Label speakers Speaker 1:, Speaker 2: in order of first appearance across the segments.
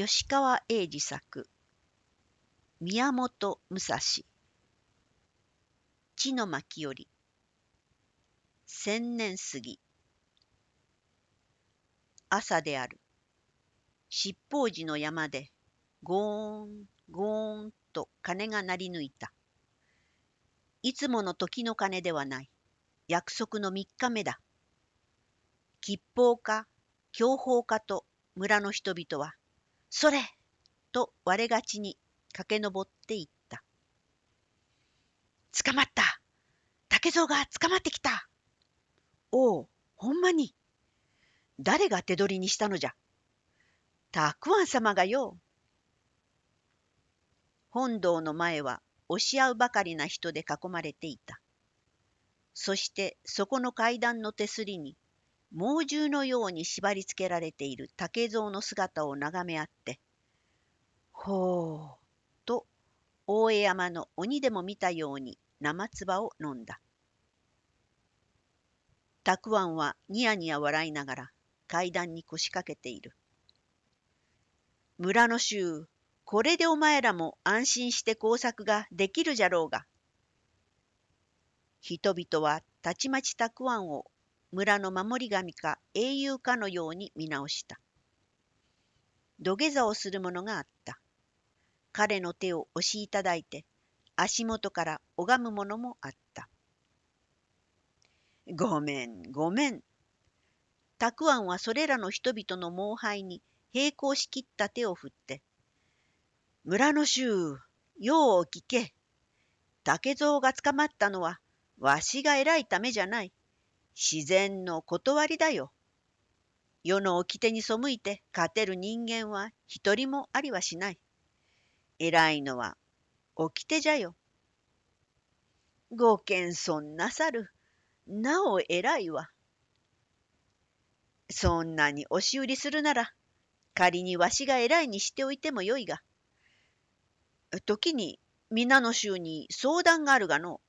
Speaker 1: 吉川英治作宮本武蔵。地の巻より千年杉朝である。七宝寺の山でゴーンゴーンと鐘が鳴り抜いた。いつもの時の鐘ではない。約束の三日目だ。吉報か享保かと村の人々はそれと割れがちに駆け上っていった。捕まった竹蔵が捕まってきたおお、ほんまに誰が手取りにしたのじゃたくあん様がよ。本堂の前は押し合うばかりな人で囲まれていた。そしてそこの階段の手すりに猛獣のように縛り付けられている竹蔵の姿を眺め合って、ほう、と大江山の鬼でも見たように生唾を飲んだ。たくあんはニヤニヤ笑いながら階段に腰掛けている。村の衆、これでお前らも安心して工作ができるじゃろうが。人々はたちまちたくあんを村の守り神か英雄かのように見直した。土下座をする者があった。彼の手を押しいただいて、足元から拝む者もあった。ごめん、ごめん。たくあんはそれらの人々の猛拝に並行しきった手を振って、村の衆、よう聞け。竹蔵が捕まったのは、わしが偉いためじゃない。自然の断りだよ。世の掟に背いて勝てる人間は一人もありはしない。偉いのは掟じゃよ。ご謙遜なさる。なお偉いわ。そんなに押し売りするなら、仮にわしが偉いにしておいてもよいが。時に皆の衆に相談があるがの。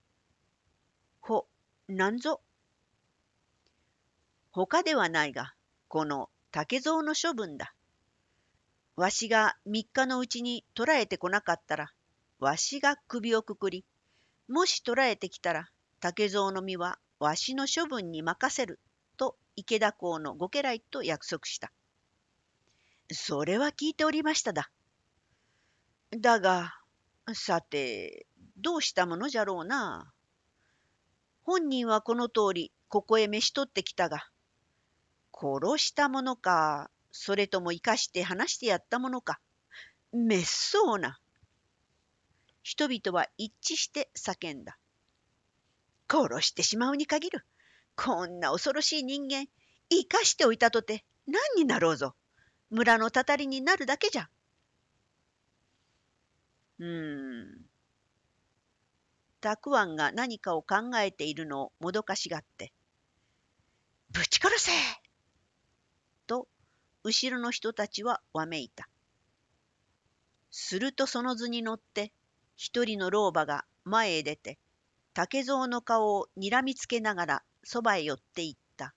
Speaker 1: ほ、なんぞ。他ではないが、この竹蔵の処分だ。わしが三日のうちに捕らえてこなかったら、わしが首をくくり、もし捕らえてきたら、竹蔵の身はわしの処分に任せる、と池田公のご家来と約束した。それは聞いておりましただ。だが、さて、どうしたものじゃろうな。本人はこの通り、ここへ召し取ってきたが、殺したものか、それとも生かして話してやったものか。めっそうな。人々は一致して叫んだ。殺してしまうに限る。こんな恐ろしい人間、生かしておいたとて何になろうぞ。村のたたりになるだけじゃ。うーん。たくあんが何かを考えているのをもどかしがって。ぶち殺せ後ろの人たちはわめいた。するとその図に乗って一人の老婆が前へ出て竹蔵の顔をにらみつけながらそばへ寄っていった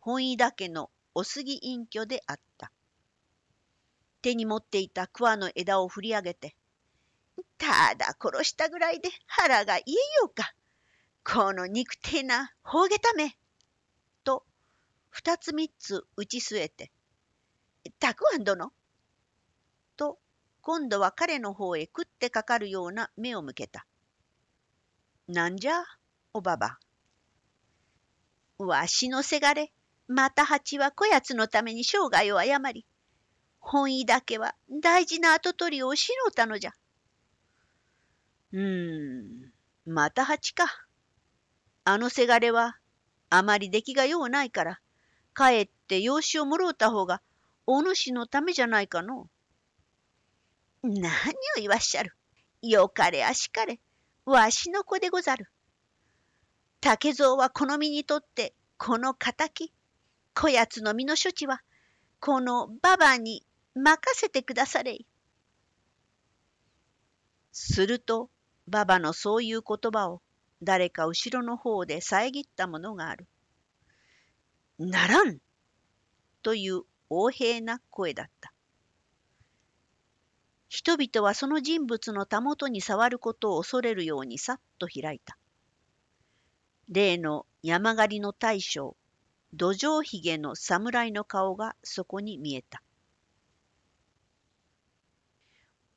Speaker 1: 本井田家のお杉隠居であった。手に持っていた桑の枝を振り上げて「ただ殺したぐらいで腹が言えようかこの憎てえなほうげため」と二つ三つ打ち据えてたくあん殿。と、今度は彼の方へ食ってかかるような目を向けた。なんじゃ、おばば。わしのせがれ、また蜂はこやつのために生涯を誤り、本意だけは大事な跡取りを失うたのじゃ。うーん、また蜂か。あのせがれは、あまり出来がようないから、かえって養子をもろうた方がお主のためじゃないかの。何を言わっしゃる。よかれあしかれ、わしの子でござる。竹蔵はこの身にとって、この敵、こやつの身の処置は、このババに任せてくだされい。すると、ババのそういう言葉を誰か後ろの方で遮ったものがある。ならんという横平な声だった。人々はその人物のたもとに触ることを恐れるようにさっと開いた。例の山狩りの大将、土壌ひげの侍の顔がそこに見えた。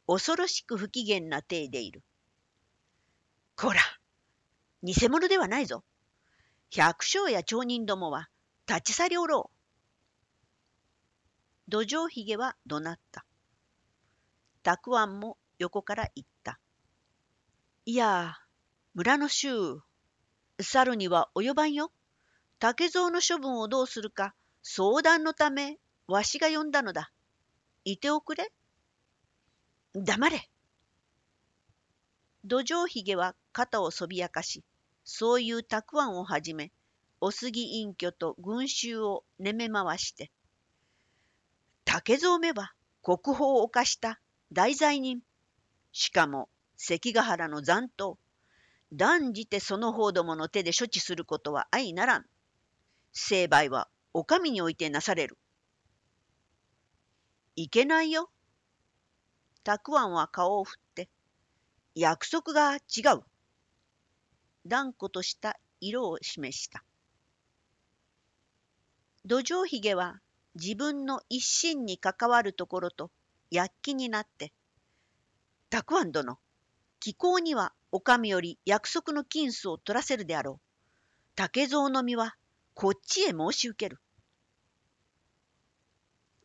Speaker 1: 恐ろしく不機嫌な体でいる。こら、偽物ではないぞ。百姓や町人どもは立ち去りおろう。土壌ひげは怒鳴った。たくあんも横から言った。いや、村の衆、猿には及ばんよ。竹蔵の処分をどうするか相談のためわしが呼んだのだ。いておくれ。黙れ。土壌ひげは肩をそびやかし、そういうたくあんをはじめ、お杉隠居と群衆をねめ回して、竹蔵めは国宝を犯した大罪人。しかも関ヶ原の残党。断じてその方どもの手で処置することは相ならん。成敗はお上においてなされる。いけないよ。たくあんは顔を振って、約束が違う。断固とした色を示した。土壌ひげは自分の一心に関わるところと躍起になって、たくあん殿、気候にはお上より約束の金子を取らせるであろう。竹蔵の実はこっちへ申し受ける。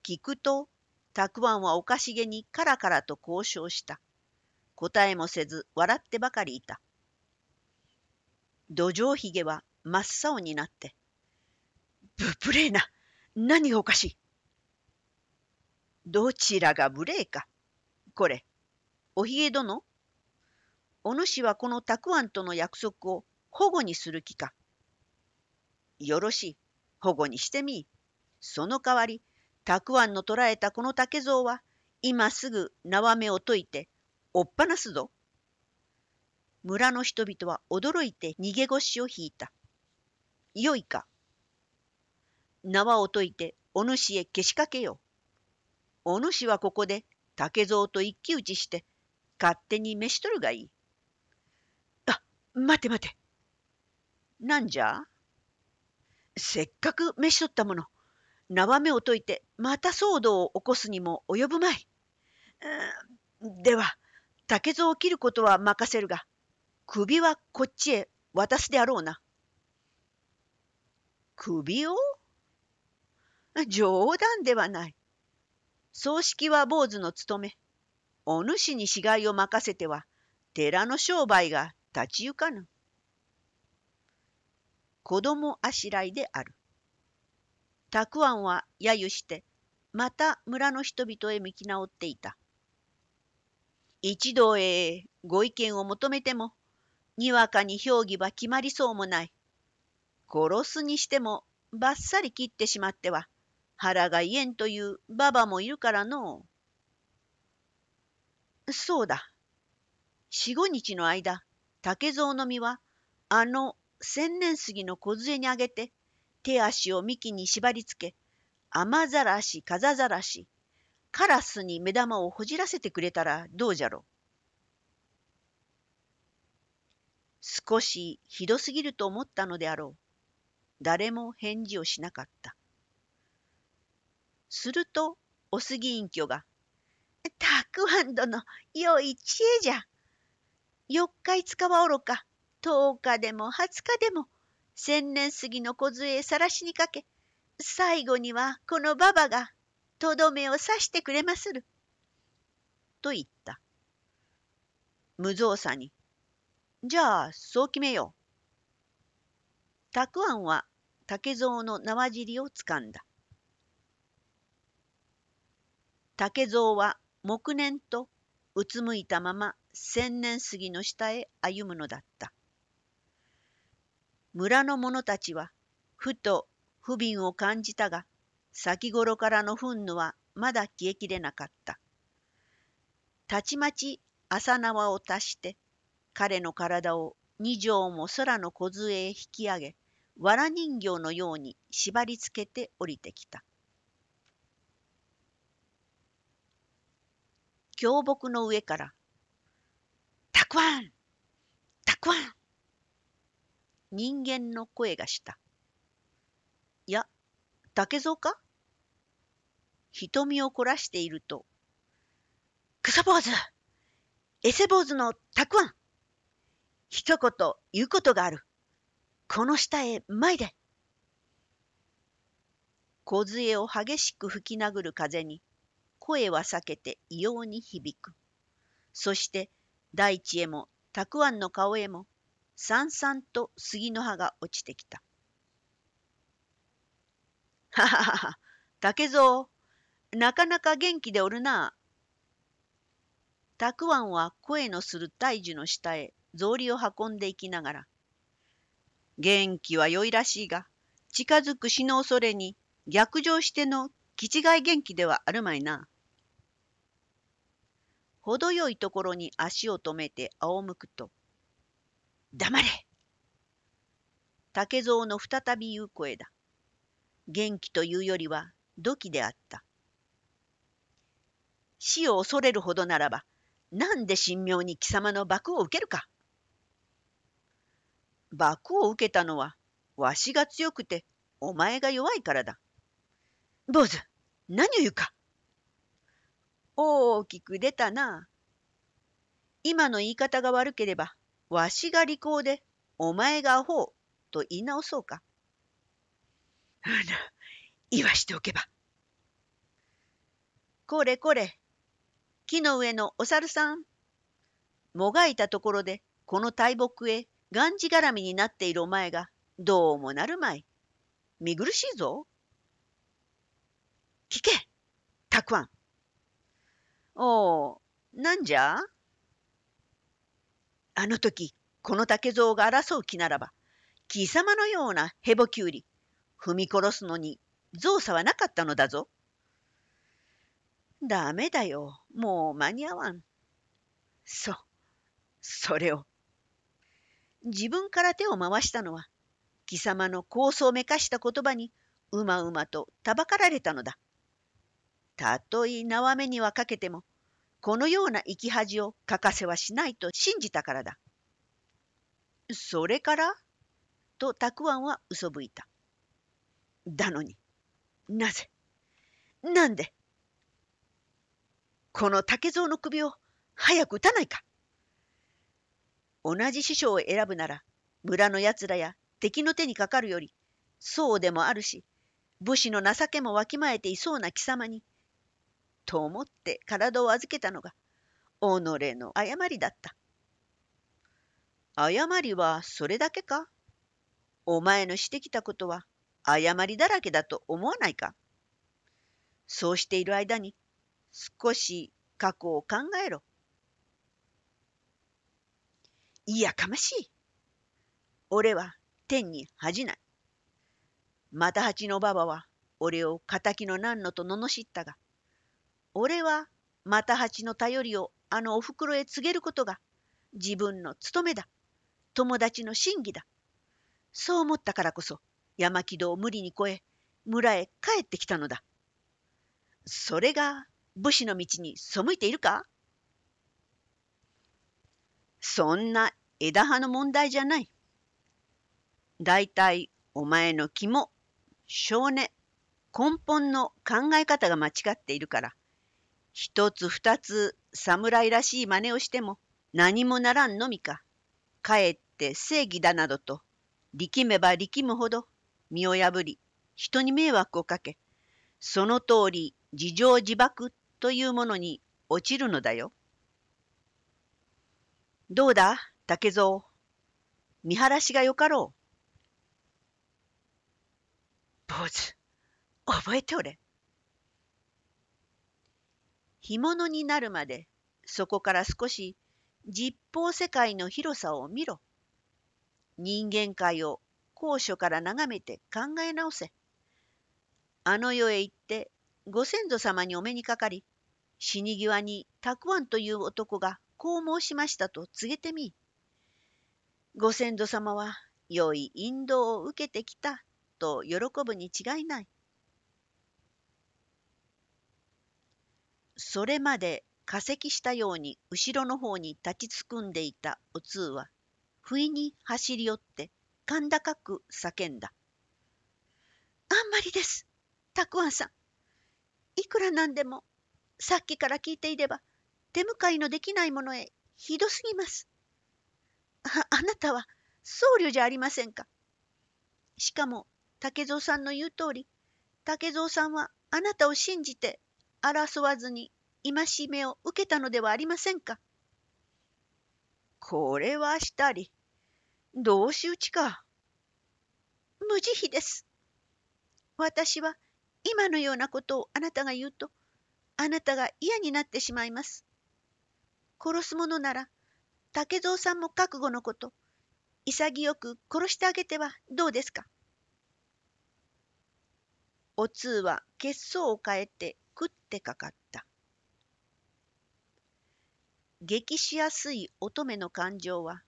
Speaker 1: 聞くと、たくあんはおかしげにカラカラと交渉した。答えもせず笑ってばかりいた。土壌ひげは真っ青になって、ブブレーな何がおかしい？どちらが無礼か？これ、おひげ殿？お主はこのたくあんとの約束を保護にする気か？よろしい、保護にしてみい。その代わり、たくあんの捕らえたこの竹蔵は、今すぐ縄目を解いて、おっぱなすぞ。村の人々は驚いて逃げ腰を引いた。よいか。縄を解いてお主へけしかけよう。お主はここで竹蔵と一騎打ちして勝手に召し取るがいい。あ、待て待て。なんじゃ？せっかく召し取ったもの、縄目を解いてまた騒動を起こすにも及ぶまい。では、竹蔵を切ることは任せるが、首はこっちへ渡すであろうな。首を？冗談ではない。葬式は坊主の務め。お主に死骸を任せては、寺の商売が立ち行かぬ。子供あしらいである。たくあんは揶揄して、また村の人々へ向き直っていた。一同へご意見を求めても、にわかに評議は決まりそうもない。殺すにしてもばっさり切ってしまっては、腹が言えんというババもいるからのうそうだ。四五日の間、竹蔵の実は、あの千年杉の梢にあげて、手足を幹に縛りつけ、雨ざらし、風ざらし、カラスに目玉をほじらせてくれたらどうじゃろう。少しひどすぎると思ったのであろう。誰も返事をしなかった。すると、お杉隠居が、たくあん殿、良い知恵じゃ。四日五日はおろか、十日でも二十日でも、千年杉の梢へさらしにかけ、最後にはこの馬場が、とどめを刺してくれまする。と言った。無造作に、じゃあ、そう決めよう。たくあんは竹蔵の縄尻をつかんだ。竹蔵は黙念とうつむいたまま千年杉の下へ歩むのだった。村の者たちはふと不憫を感じたが先頃からの憤怒はまだ消えきれなかった。たちまち朝縄を足して彼の体を二畳も空の梢へ引き上げ藁人形のように縛りつけて降りてきた。峡木の上から、たくわんたくわん人間の声がした。いや、竹蔵か？瞳を凝らしていると、草坊主エセ坊主のたくわん一言言うことがある。この下へ参れ。小杖を激しく吹き殴る風に、声は避けて異様に響く。そして大地へもたくあんの顔へも、さんさんと杉の葉が落ちてきた。はははは、竹蔵、なかなか元気でおるな。たくあんは声のする大樹の下へ草履を運んでいきながら、元気は良いらしいが、近づく死の恐れに逆上しての気違い元気ではあるまいな。程よいところに足を止めて仰向くと、黙れ竹蔵の再び言う声だ。元気というよりは土器であった。死を恐れるほどならば、なんで神妙に貴様の幕を受けるか幕を受けたのは、わしが強くて、お前が弱いからだ。坊主、何を言うか。大きく出たな。今の言い方が悪ければ、わしが利口で、お前がアホと言い直そうか。あな、言わしておけば。これこれ、木の上のお猿さん。もがいたところで、この大木へがんじがらみになっているお前が、どうもなるまい。見苦しいぞ。聞け、たくあん。おお、なんじゃ？あの時、この竹蔵が争う気ならば、貴様のようなヘボキュウリ、踏み殺すのに造作はなかったのだぞ。ダメだよ。もう間に合わん。そ、それを。自分から手を回したのは、貴様の構想めかした言葉にうまうまとたばかられたのだ。たとえ縄目にはかけても、このような生き恥を欠かせはしないと信じたからだ。それから？とたくあんは嘘吹いた。だのに、なぜ？なんで？この竹蔵の首を早く打たないか。同じ師匠を選ぶなら、村の奴らや敵の手にかかるより、そうでもあるし、武士の情けもわきまえていそうな貴様に、と思って体を預けたのが、己の誤りだった。誤りはそれだけか？お前のしてきたことは誤りだらけだと思わないか？そうしている間に少し過去を考えろ。いやかましい。俺は天に恥じない。また八のばばは俺を敵の何のと罵ったが、俺はまた八の頼りをあのおふくろへ告げることが自分の務めだ。友達の真偽だ。そう思ったからこそ山木戸を無理に越え村へ帰ってきたのだ。それが武士の道に背いているか？そんな枝葉の問題じゃない。だいいお前の肝、少年、根本の考え方が間違っているから、一つ二つ侍らしい真似をしても何もならんのみか、かえって正義だなどと力めば力むほど身を破り人に迷惑をかけ、その通り自情自爆というものに落ちるのだよ。どうだ、竹蔵？見晴らしがよかろう？坊主、覚えておれ。干物になるまで、そこから少し実法世界の広さを見ろ。人間界を高所から眺めて考え直せ。あの世へ行ってご先祖様にお目にかかり、死に際にたくわんという男がこう申しましたと告げてみ。ご先祖様は良い引導を受けてきたと喜ぶに違いない。それまで化石したように後ろの方に立ちすくんでいたお通は、不意に走り寄って、甲高く叫んだ。あんまりです、たくあんさん。いくらなんでも、さっきから聞いていれば、手向かいのできないものへひどすぎます。あ、あなたは僧侶じゃありませんか。しかも、竹蔵さんの言う通り、竹蔵さんはあなたを信じて争わずに戒めを受けたのではありませんか？
Speaker 2: これはしたり、どうしうちか。
Speaker 1: 無慈悲です。私は今のようなことをあなたが言うと、あなたが嫌になってしまいます。殺すものなら、竹蔵さんも覚悟のこと、潔く殺してあげてはどうですか？
Speaker 2: お通は血相を変えて食ってかかった。激しやすい乙女の感情は、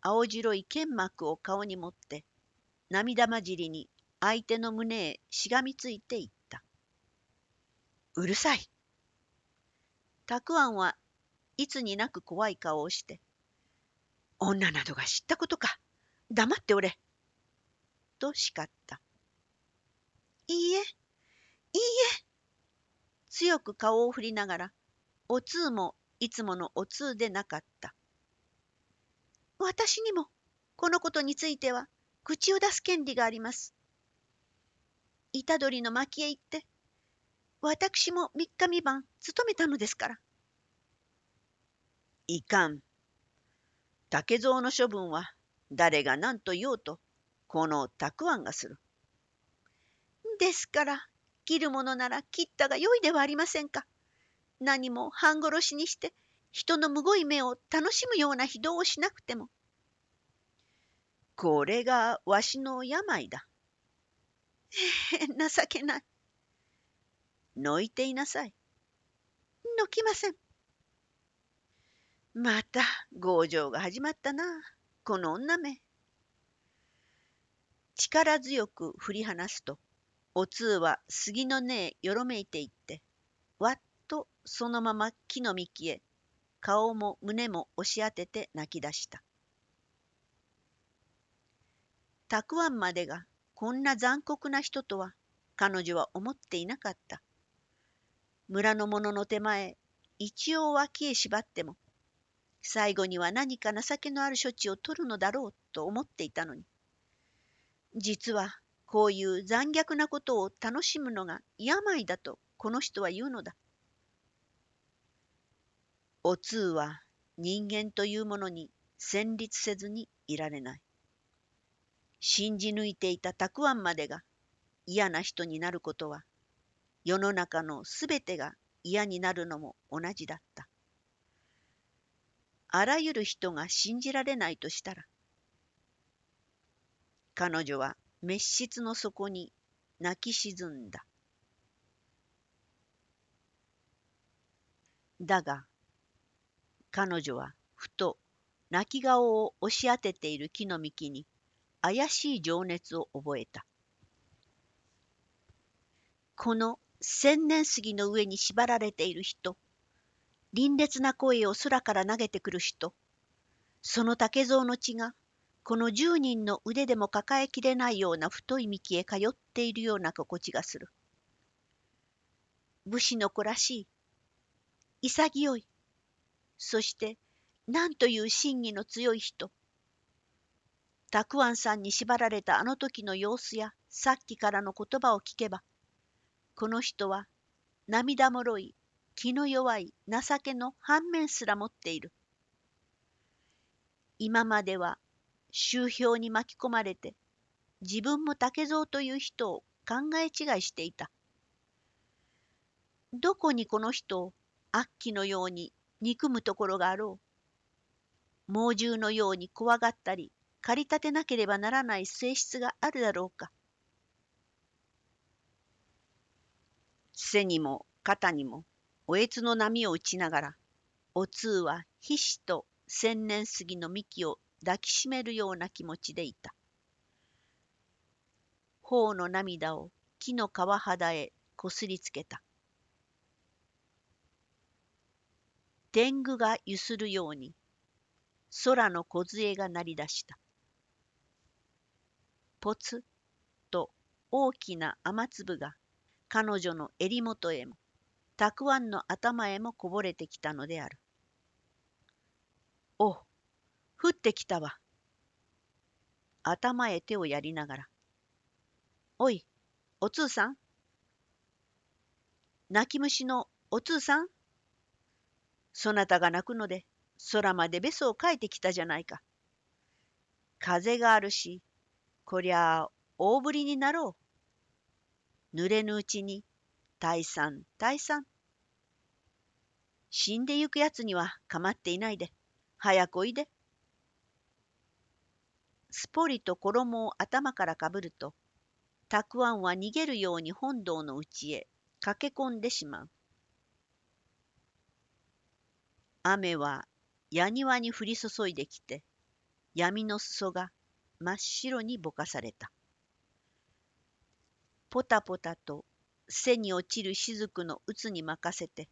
Speaker 2: 青白い剣幕を顔に持って、涙混じりに相手の胸へしがみついていった。
Speaker 1: うるさい。たくあんはいつになく怖い顔をして、女などが知ったことか。黙っておれ。と叱った。いいえ、いいえ。強く顔を振りながら、お通もいつものお通でなかった。私にも、このことについては、口を出す権利があります。虎杖の巻へ行って、私も三日三晩勤めたのですから。
Speaker 2: いかん。竹蔵の処分は誰が何と言おうと、このたくあんがする。
Speaker 1: ですから、切るものなら切ったがよいではありませんか。何も半殺しにして人のむごい目を楽しむような非道をしなくても。
Speaker 2: これがわしの病だ。
Speaker 1: ええ、情けない。
Speaker 2: のいていなさい。
Speaker 1: のきません。また強情が始まったな、この女め。
Speaker 2: 力強く振り離すと、お通は杉の根へよろめいていって、わっとそのまま木の幹へ顔も胸も押し当てて泣き出した。たくあんまでがこんな残酷な人とは彼女は思っていなかった。村の者の手前、一応脇へ縛っても、最後には何か情けのある処置を取るのだろうと思っていたのに。実はこういう残虐なことを楽しむのが病だとこの人は言うのだ。お通は人間というものに戦慄せずにいられない。信じ抜いていたたくあんまでが嫌な人になることは、世の中のすべてが嫌になるのも同じだった。あらゆる人が信じられないとしたら、彼女は滅失の底に泣き沈んだ。だが、彼女はふと泣き顔を押し当てている木の幹に怪しい情熱を覚えた。この千年杉の上に縛られている人、凛冽な声を空から投げてくる人、その竹蔵の血がこの十人の腕でも抱えきれないような太い幹へ通っているような心地がする。武士の子らしい、潔い、そして何という真偽の強い人。たくあんさんに縛られたあの時の様子やさっきからの言葉を聞けば、この人は涙もろい、気の弱い情けの反面すら持っている。今までは周氷に巻き込まれて、自分も竹蔵という人を考え違いしていた。どこにこの人を悪鬼のように憎むところがあろう。猛獣のように怖がったり、駆り立てなければならない性質があるだろうか。背にも肩にもおえつの波を打ちながら、お通はひしと千年杉の幹を抱きしめるような気持ちでいた。頬の涙を木の皮肌へこすりつけた。天狗がゆするように空の梢が鳴り出した。ポツと大きな雨粒が彼女の襟元へもたくあんの頭へもこぼれてきたのである。おう降ってきたわ。頭へ手をやりながら。おい、おつうさん。泣き虫のおつうさん。そなたが泣くので空までべそをかいてきたじゃないか。風があるし、こりゃあ大ぶりになろう。濡れぬうちに、大ん大ん。死んでゆくやつには構っていないで、早くおいで。すぽりと衣を頭からかぶると、たくあんは逃げるように本堂の内へ駆け込んでしまう。雨は矢庭に降り注いできて、闇の裾が真っ白にぼかされた。ポタポタと背に落ちる雫の鬱に任せて、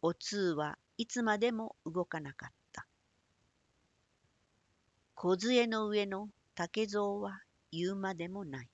Speaker 2: お通はいつまでも動かなかった。小杖の上の竹蔵は言うまでもない。